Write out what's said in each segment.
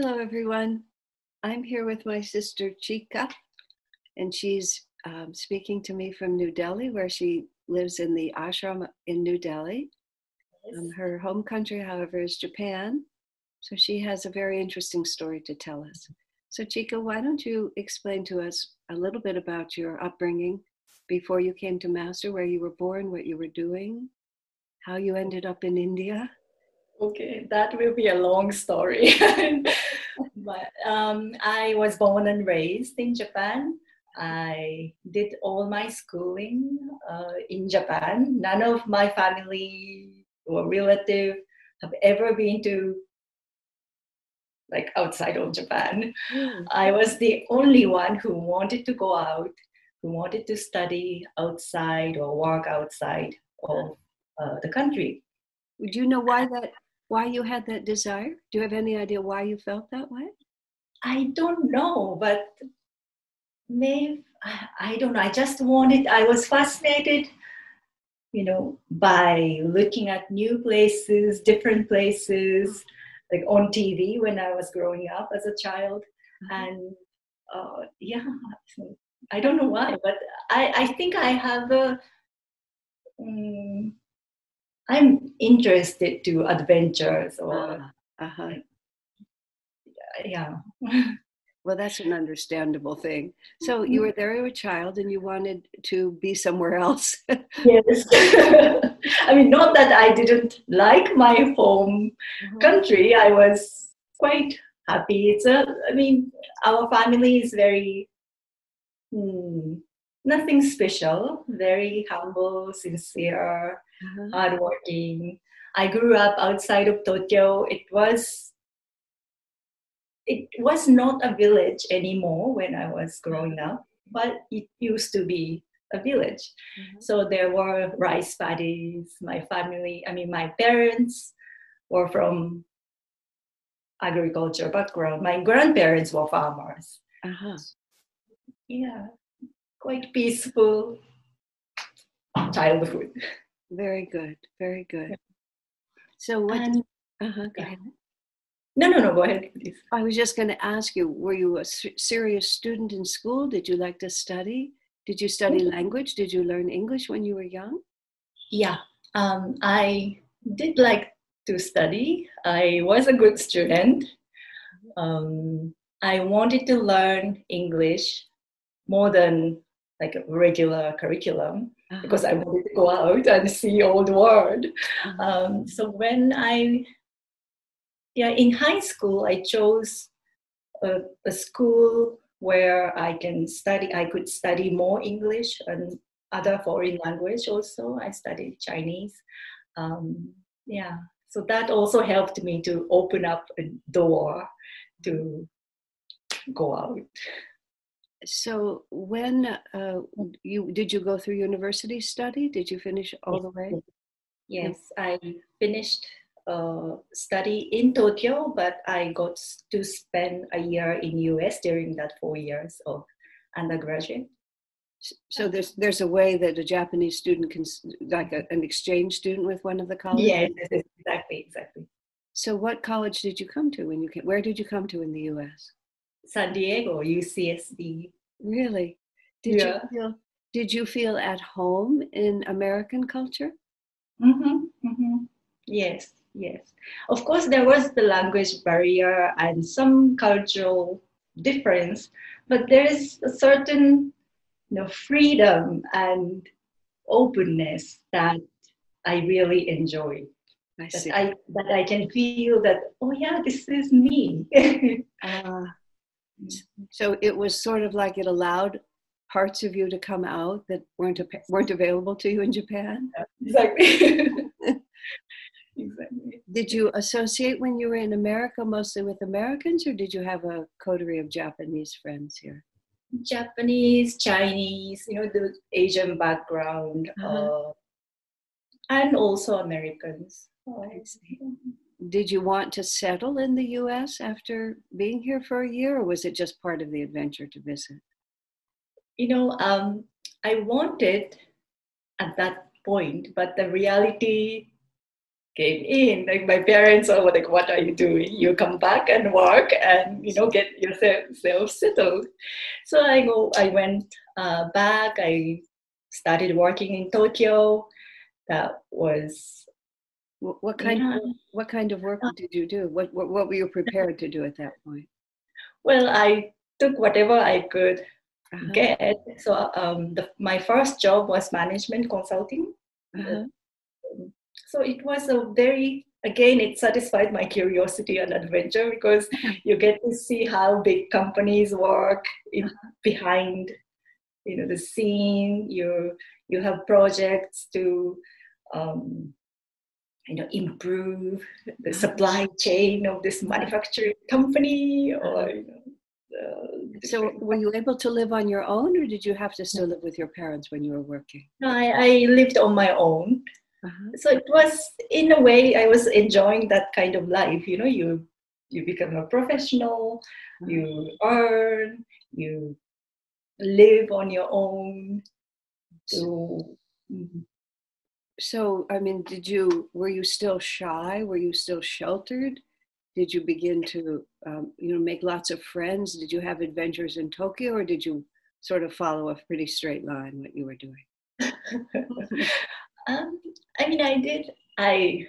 Hello, everyone. I'm here with my sister Chika, and she's um, speaking to me from New Delhi, where she lives in the ashram in New Delhi. Um, her home country, however, is Japan. So she has a very interesting story to tell us. So, Chika, why don't you explain to us a little bit about your upbringing before you came to Master, where you were born, what you were doing, how you ended up in India? Okay, that will be a long story. but um, I was born and raised in Japan. I did all my schooling uh, in Japan. None of my family or relative have ever been to like outside of Japan. Mm. I was the only one who wanted to go out, who wanted to study outside or work outside of uh, the country. Would you know why that why you had that desire? Do you have any idea why you felt that way? I don't know, but maybe I don't know. I just wanted. I was fascinated, you know, by looking at new places, different places, like on TV when I was growing up as a child, mm-hmm. and uh, yeah, I don't know why, but I I think I have a. Um, I'm interested to adventures or uh, uh-huh. yeah. Well, that's an understandable thing. So you were there, you were a child, and you wanted to be somewhere else. yes. I mean, not that I didn't like my home uh-huh. country. I was quite happy. It's a, I mean, our family is very, hmm, nothing special, very humble, sincere uh-huh. hardworking. I grew up outside of Tokyo. It was it was not a village anymore when I was growing up, but it used to be a village. Mm-hmm. So there were rice paddies. My family, I mean, my parents were from agriculture background. My grandparents were farmers. Uh-huh. Yeah, quite peaceful childhood. Very good. Very good. So what? And, uh-huh, go ahead. No, no, no. Go ahead, please. I was just going to ask you: Were you a serious student in school? Did you like to study? Did you study language? Did you learn English when you were young? Yeah, um, I did like to study. I was a good student. Um, I wanted to learn English more than like a regular curriculum. Because I wanted to go out and see all the world. Uh-huh. Um, so when I, yeah, in high school, I chose a, a, school where I can study, I could study more English and other foreign language also. I studied Chinese. Um, yeah, so that also helped me to open up a door to go out so when uh, you did you go through university study? Did you finish all the way? Yes. I finished uh, study in tokyo but i got to spend a year in us during that four years of undergraduate. So there's there's a way that a japanese student can like a, an exchange student with one of the colleges? Yes exactly exactly. So what college did you come to when you came where did you come to in the us San Diego, UCSD. Really? Did yeah. you feel did you feel at home in American culture? Mm-hmm, mm-hmm. Yes, yes. Of course, there was the language barrier and some cultural difference, but there is a certain you know, freedom and openness that I really enjoy. I see. That I, that I can feel that, oh yeah, this is me. uh, so it was sort of like it allowed parts of you to come out that weren't weren't available to you in Japan. exactly. exactly. Did you associate when you were in America mostly with Americans, or did you have a coterie of Japanese friends here? Japanese, Chinese, you know, the Asian background, uh-huh. uh, and also Americans. Oh, did you want to settle in the US after being here for a year, or was it just part of the adventure to visit? You know, um, I wanted at that point, but the reality came in. Like my parents were like, "What are you doing? You come back and work, and you know, get yourself settled." So I go. I went uh, back. I started working in Tokyo. That was What, what kind Yeah. of what kind of work did you do? What, what what were you prepared to do at that point? well. I took whatever I could Uh-huh, get. So um, the, my first job was management consulting. uh-huh. So it was a very again it satisfied my curiosity and adventure because you get to see how big companies work in, behind you know the scene you you have projects to um, you know improve the supply chain of this manufacturing company or you know the So were you able to live on your own, or did you have to still live with your parents when you were working? No, I, I lived on my own Uh-huh. so it was in a way i was enjoying that kind of life you know you you become a professional you earn you live on your own so Mhm. So, I mean, did you were you still shy? Were you still sheltered? Did you begin to, um, you know, make lots of friends? Did you have adventures in Tokyo, or did you sort of follow a pretty straight line what you were doing? um, i mean i did i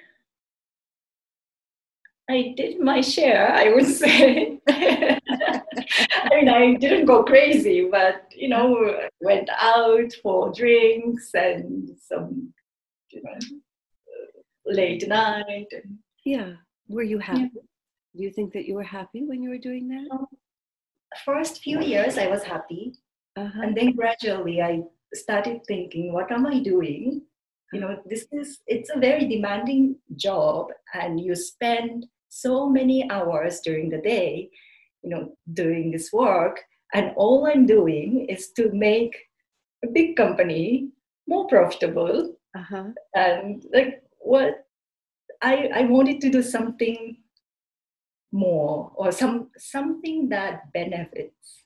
i did my share i would say i mean i didn't go crazy but you know went out for drinks and some you know late night and Yeah. Were you happy? Do you think that you were happy when you were doing that? first few years i was happy Uh-huh. and then gradually i started thinking what am i doing you know this is it's a very demanding job and you spend so many hours during the day you know doing this work and all i'm doing is to make a big company more profitable Uh-huh. and like what i i wanted to do something more or some something that benefits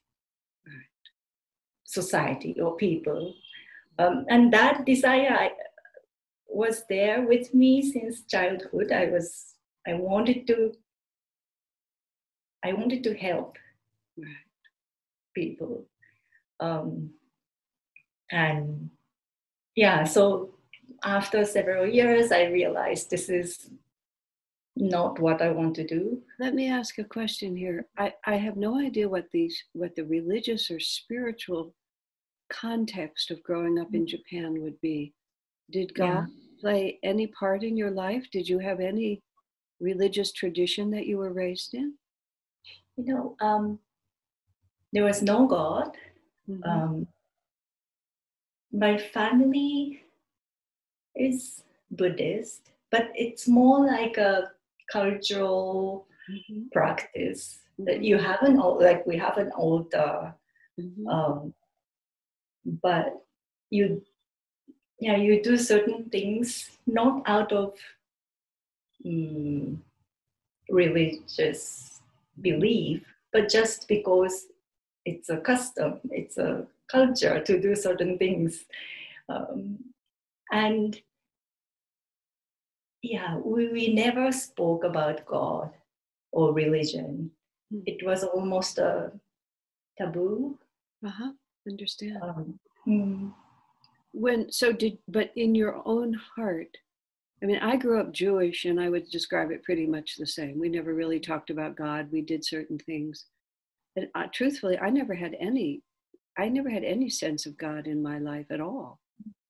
society or people. Um, and that desire I, was there with me since childhood. I was i wanted to i wanted to help people. Um, and yeah so after several years i realized this is not what i want to do Let me ask a question here. I, I have no idea what these what the religious or spiritual context of growing up in Japan would be. Did God play any part in your life? Did you have any religious tradition that you were raised in? you know um, there was no god Mhm. um, my family is buddhist but it's more like a cultural Mhm. practice that you have an al- like we have an altar Mhm. um, but you yeah you do certain things not out of mm, religious belief but just because it's a custom it's a culture to do certain things um, and yeah we, we never spoke about god or religion Hmm. it was almost a taboo Uh-huh. Understand. um, mm, when so did but in your own heart i mean i grew up jewish and i would describe it pretty much the same we never really talked about god we did certain things and uh, truthfully i never had any i never had any sense of god in my life at all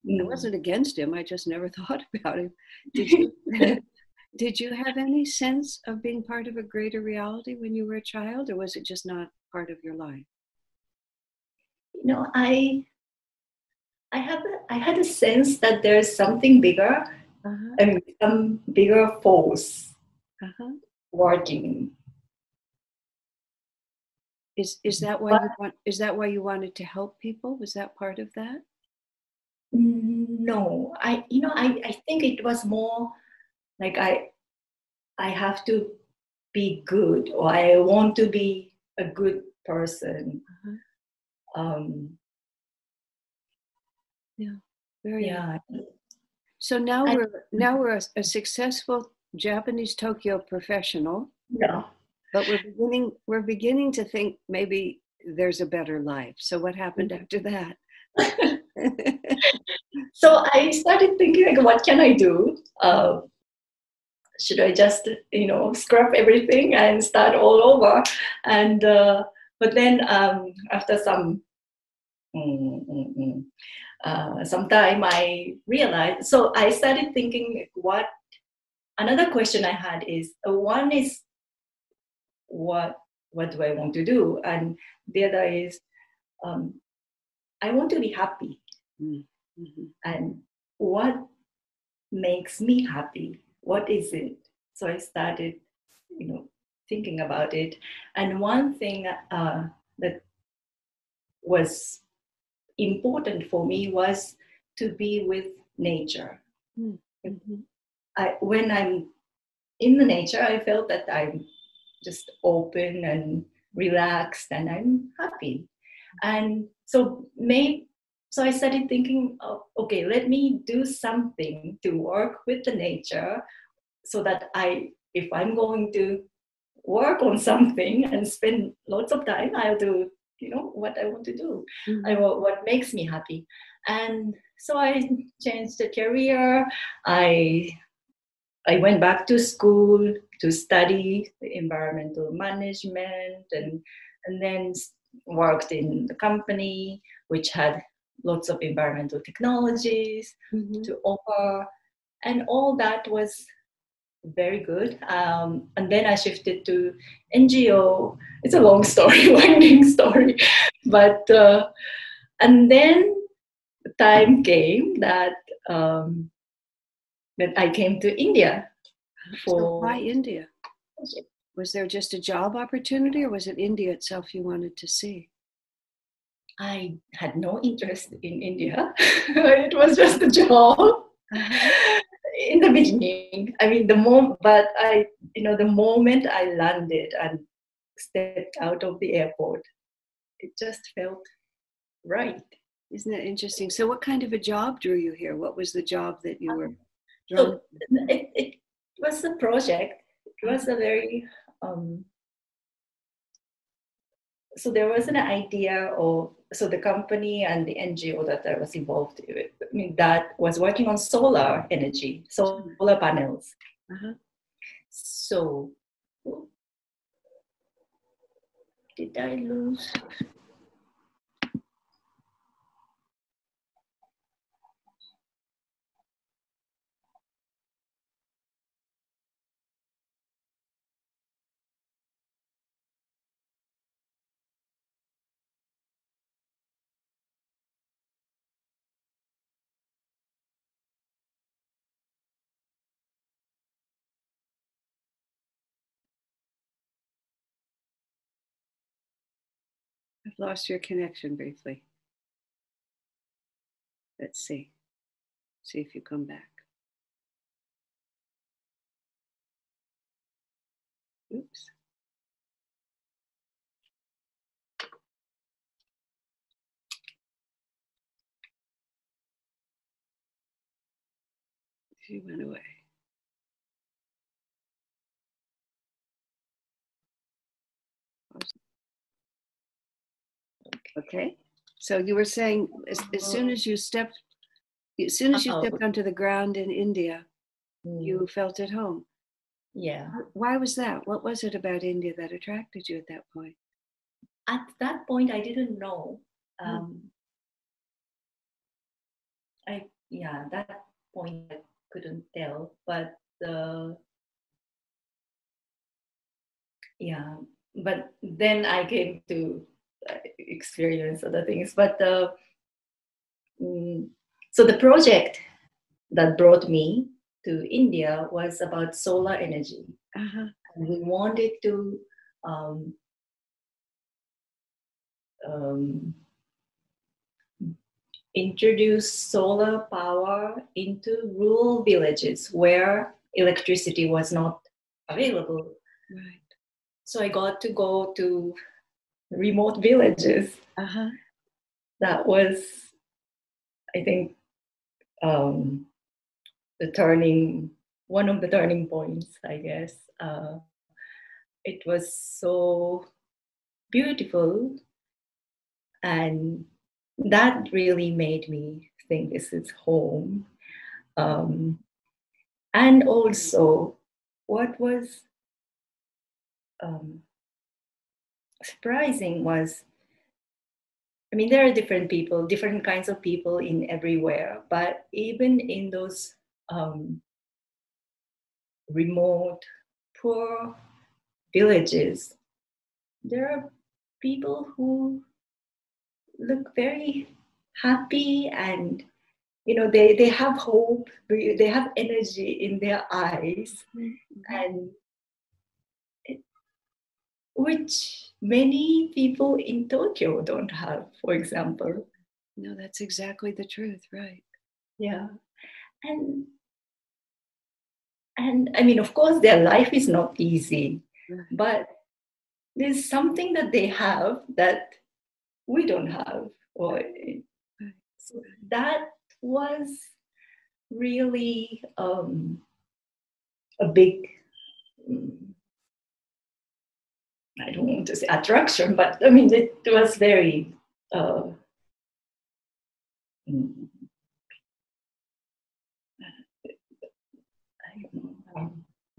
i mm. wasn't against him i just never thought about him did you did you have any sense of being part of a greater reality when you were a child or was it just not part of your life you know i i have a, i had a sense that there's something bigger uh-huh. mean some bigger force Uh-huh. working Is is that why you want? Is that why you wanted to help people? Was that part of that? No i you know i i think it was more like i i have to be good or i want to be a good person Uh-huh. um Very yeah So now I- we're now we're a, a successful Japanese Tokyo professional, Yeah. but we're beginning we're beginning to think maybe there's a better life. So what happened after that? so I started thinking like, what can I do? Uh, should I just, you know, scrap everything and start all over? And uh, but then um, after some mm, mm, mm, uh, some time, I realized. So I started thinking, what? Another question I had is one is what what do I want to do, and the other is um, I want to be happy. Mhm. and what makes me happy? What is it? So i started you know thinking about it. And one thing uh, that was important for me was to be with nature. Mhm. I, when i'm in the nature i felt that i'm just open and relaxed and i'm happy. And so maybe so i started thinking oh, okay let me do something to work with the nature so that i if i'm going to work on something and spend lots of time i'll do you know what i want to do mm-hmm. I, wa- what makes me happy. And so i changed the career. I i went back to school to study environmental management and and then worked in the company which had lots of environmental technologies Mhm. to offer. And all that was very good. Um, and then i shifted to ngo it's a long story winding story. But uh, and then the time came that um, that i came to india So for why India? Was there just a job opportunity, or was it India itself you wanted to see? i had no interest in india it was just a job Uh-huh. in the beginning i mean the moment but i you know the moment i landed and stepped out of the airport it just felt right Isn't that interesting? So, what kind of a job drew you here? What was the job that you were so it, it was a project it was a very um, so there was an idea of so the company and the ngo that i was involved with i mean that was working on solar energy solar panels Uh-huh. so did i lose lost your connection briefly. Let's see. See if you come back. Oops. She went away. Okay. So you were saying as, as soon as you stepped, as soon as you Uh-oh. stepped onto the ground in India, Mm, you felt at home. yeah Why was that? What was it about India that attracted you at that point? at that point i didn't know Mm. um, i yeah that point i couldn't tell but uh, yeah but then i came to experience other things but uh, mm, so the project that brought me to india was about solar energy Uh-huh. and we wanted to um, um, introduce solar power into rural villages where electricity was not available. Right. So I got to go to remote villages. Uh-huh. That was, I think, um, the turning one of the turning points, I guess. Uh, it was so beautiful, and that really made me think this is home. Um, and also, what was um, surprising was I mean, there are different people, different kinds of people in everywhere, but even in those um, remote, poor villages, there are people who look very happy and you know they, they have hope they have energy in their eyes mm-hmm. and it, which many people in tokyo don't have for example. No that's exactly the truth right. Yeah. And and i mean of course their life is not easy right. but there's something that they have that we don't have or so that was really um, a big um, i don't want to say attraction but i mean it was very uh,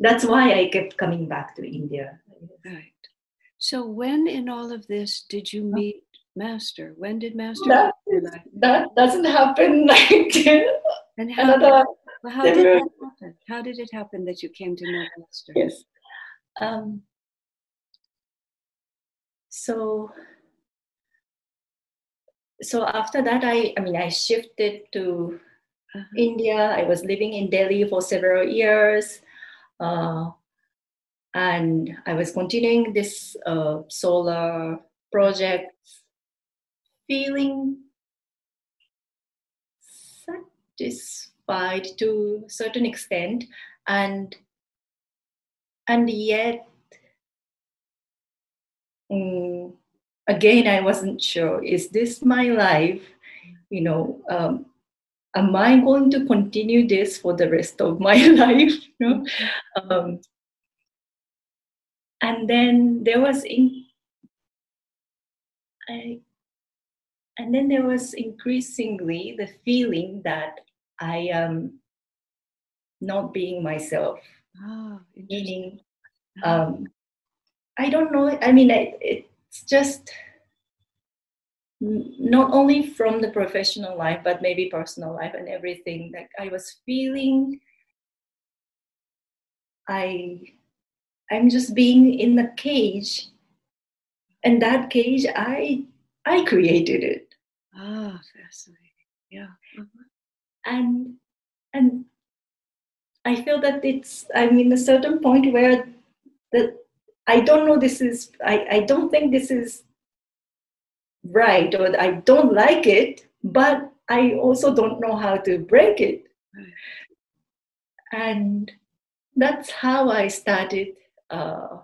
that's why I kept coming back to India. Right. So when in all of this did you meet Master? When did Master? That, that doesn't happen like and how, another, did, how did that happen? How did it happen that you came to know Master? Yes. Um, so so after that I I mean I shifted to uh-huh. India. I was living in Delhi for several years. Uh, and I was continuing this uh, solar project, feeling satisfied to a certain extent, and and yet um, again I wasn't sure: is this my life? You know, um, am I going to continue this for the rest of my life? You know? Um, and then there was in, I, and then there was increasingly the feeling that I am not being myself. Oh, meaning, uh-huh. um, I don't know. I mean, I, it's just not only from the professional life but maybe personal life and everything like i was feeling i i'm just being in the cage and that cage i i created it ah fascinating yeah uh-huh. and and i feel that it's i'm in a certain point where that i don't know this is i i don't think this is right or I don't like it, but I also don't know how to break it. And that's how I started uh,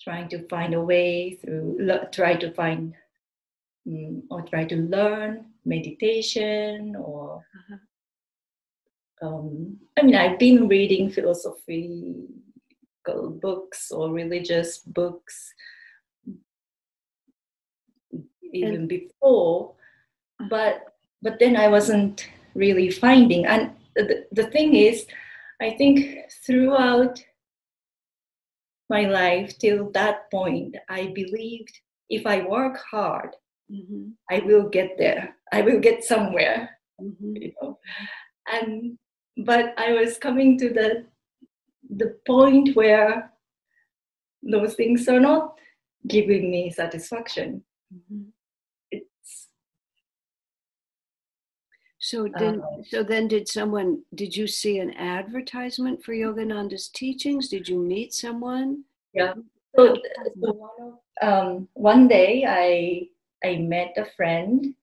trying to find a way through, le- try to find um, or try to learn meditation or. Uh-huh. Um, I mean, I've been reading philosophical books or religious books even and, before but but then i wasn't really finding and the, the thing is i think throughout my life till that point i believed if i work hard mm-hmm. i will get there i will get somewhere mm-hmm. you know and but i was coming to the the point where those things are not giving me satisfaction mm-hmm. So then, uh, so then, did someone? Did you see an advertisement for Yogananda's teachings? Did you meet someone? Yeah. So, so one, um, one day, I I met a friend.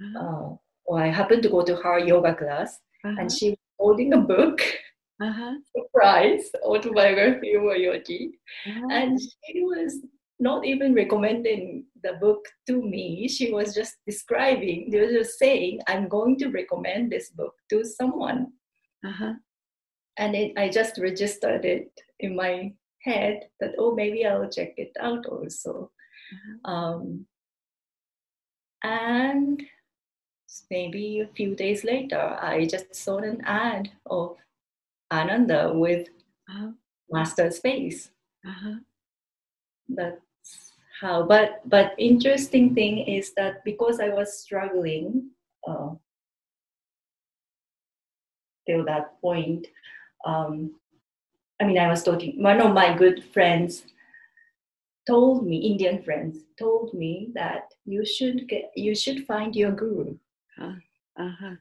Uh-huh. Uh, or I happened to go to her yoga class, uh-huh. and she was holding a book. Uh-huh. Surprise autobiography of Yogi, uh-huh. and she was not even recommending the book to me. She was just describing, they were just saying, I'm going to recommend this book to someone. Uh-huh. and it, I just registered it in my head that oh maybe I'll check it out also. Uh-huh. Um, and maybe a few days later, I just saw an ad of Ananda with Uh-huh. Master Space. Uh-huh. That's how. But but interesting thing is that because I was struggling uh, till that point, um, I mean, I was talking. One of my good friends told me, Indian friends told me that you should get, you should find your guru. Uh-huh.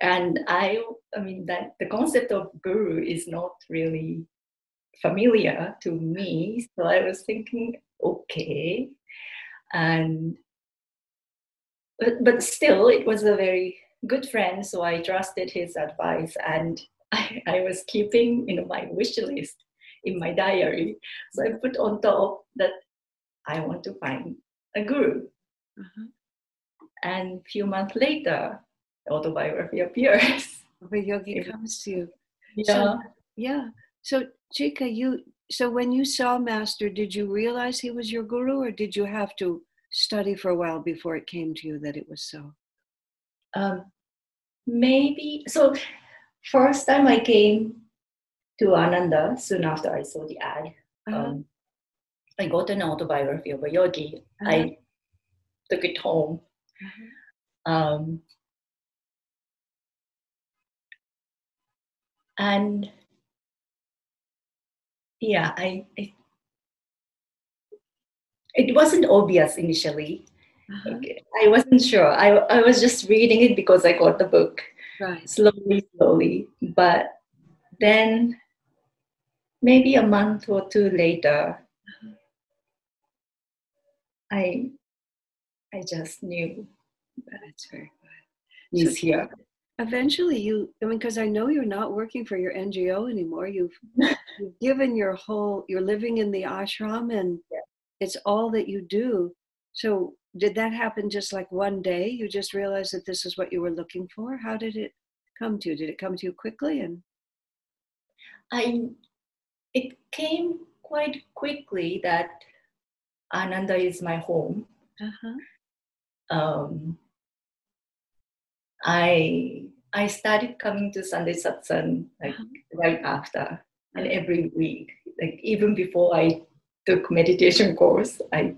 And I, I mean, that the concept of guru is not really familiar to me. So I was thinking, okay, and but but still, it was a very good friend. So I trusted his advice, and I, I was keeping, you know, my wish list in my diary. So I put on top that I want to find a guru. Uh-huh. And a few months later, autobiography appears. Where yogi Yeah. comes to you. Yeah. Yeah. So Chika, you so when you saw Master, did you realize he was your guru or did you have to study for a while before it came to you that it was so? um, maybe so first time i came to ananda soon after i saw the ad Uh-huh. um, i got an autobiography of a yogi Uh-huh. i took it home Uh-huh. um, and yeah I, I it wasn't obvious initially Uh-huh. i wasn't sure I, I was just reading it because i got the book Right. slowly, slowly. But then maybe a month or two later, I I just knew That's very good. he's here. Eventually, you, I mean, because I know you're not working for your NGO anymore. You've, you've given your whole, you're living in the ashram and Yeah. it's all that you do. So, did that happen just like one day? You just realized that this is what you were looking for? How did it come to you? Did it come to you quickly? And I it came quite quickly that Ananda is my home. uh-huh. Um, I I started coming to Sunday satsang like Uh-huh. right after, and every week, like even before I took meditation course, I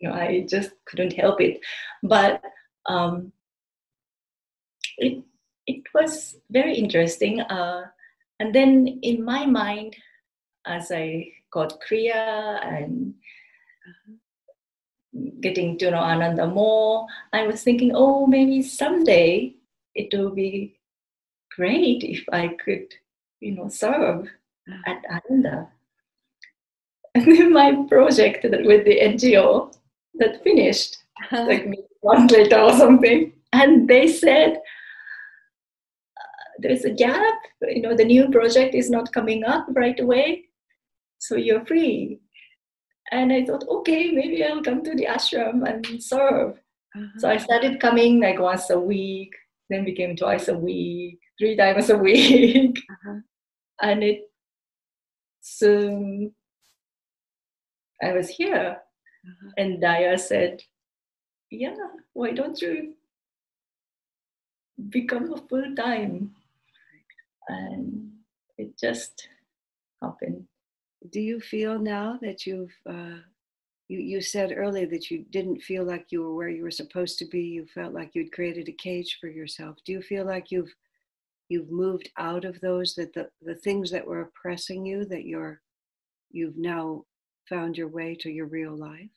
you know I just couldn't help it. But um, it it was very interesting. Uh, and then in my mind, as I got clear and getting to know Ananda more, I was thinking, oh, maybe someday it will be great if I could, you know, serve at Ananda. And then my project that with the NGO that finished, like maybe one later or something, and they said uh, there's a gap. You know, the new project is not coming up right away, so you're free. And I thought, okay, maybe I'll come to the ashram and serve. Uh-huh. So I started coming like once a week, then became twice a week, three times a week, Uh-huh. and it soon I was here. Uh-huh. And Daya said, Yeah, why don't you become a full time? And it just happened. Do you feel now that you've, uh, you, you said earlier that you didn't feel like you were where you were supposed to be. You felt like you'd created a cage for yourself. Do you feel like you've, you've moved out of those, that the, the things that were oppressing you, that you're, you've now found your way to your real life?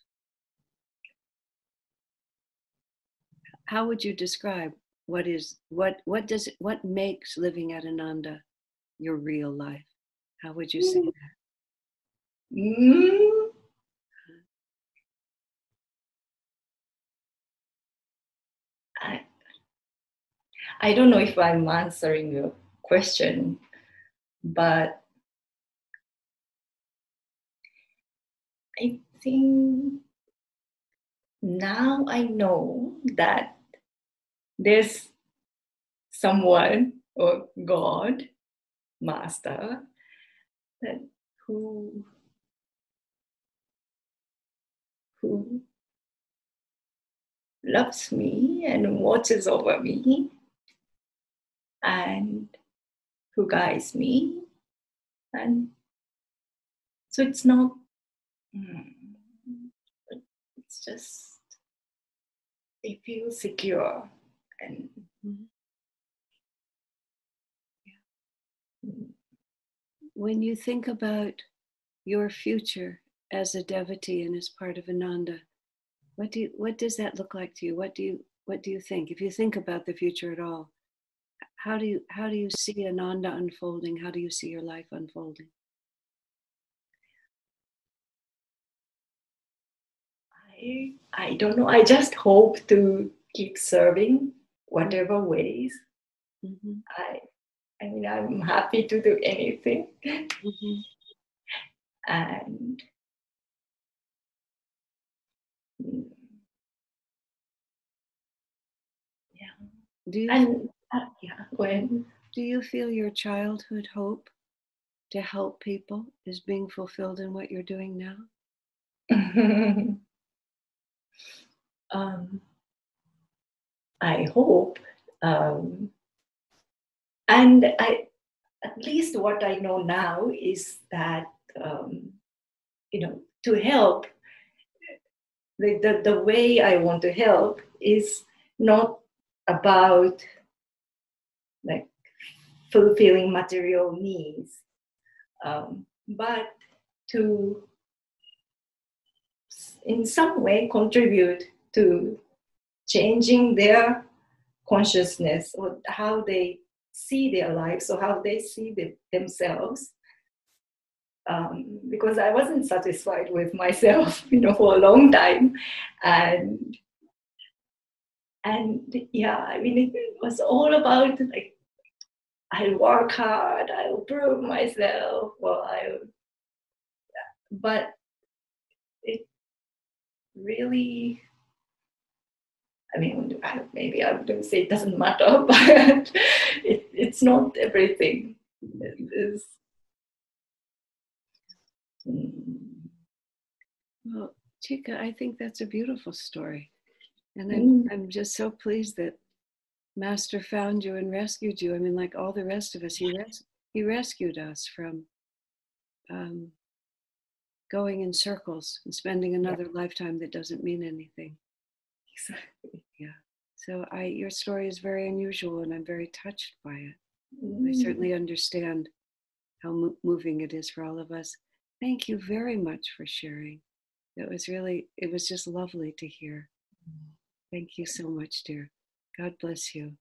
How would you describe what is, what, what does what makes living at Ananda your real life? How would you say that? Mm. I, I don't know if I'm answering your question, but I think now I know that there's someone or God, Master, that who who loves me and watches over me and who guides me. And so it's not mm, it's just they feel secure and When you think about your future as a devotee and as part of Ananda, what do you, what does that look like to you? What do you what do you think? If you think about the future at all, how do you how do you see Ananda unfolding? How do you see your life unfolding? I, I don't know. I just hope to keep serving whatever ways. Mhm, I I mean I'm happy to do anything. mhm. And yeah. Do you And uh, yeah, when do you feel your childhood hope to help people is being fulfilled in what you're doing now? um, I hope, um, and I, at least what I know now is that um, you know to help. The, the the way I want to help is not about like fulfilling material needs, um, but to in some way contribute to changing their consciousness or how they see their lives or how they see the, themselves um, because i wasn't satisfied with myself you know for a long time and and yeah i mean it was all about like i'll work hard i'll prove myself or i'll but it really I mean, maybe I wouldn't say it doesn't matter, but it, it's not everything. It is. Mm, Well, Chika, I think that's a beautiful story. And I'm, Mm. I'm just so pleased that Master found you and rescued you. I mean, like all the rest of us, he, res- he rescued us from um, going in circles and spending another lifetime that doesn't mean anything. Exactly. Yeah. So I, your story is very unusual and I'm very touched by it. I Mm. certainly understand how mo- moving it is for all of us. Thank you very much for sharing. It was really, it was just lovely to hear. Mm. Thank you so much, dear. God bless you.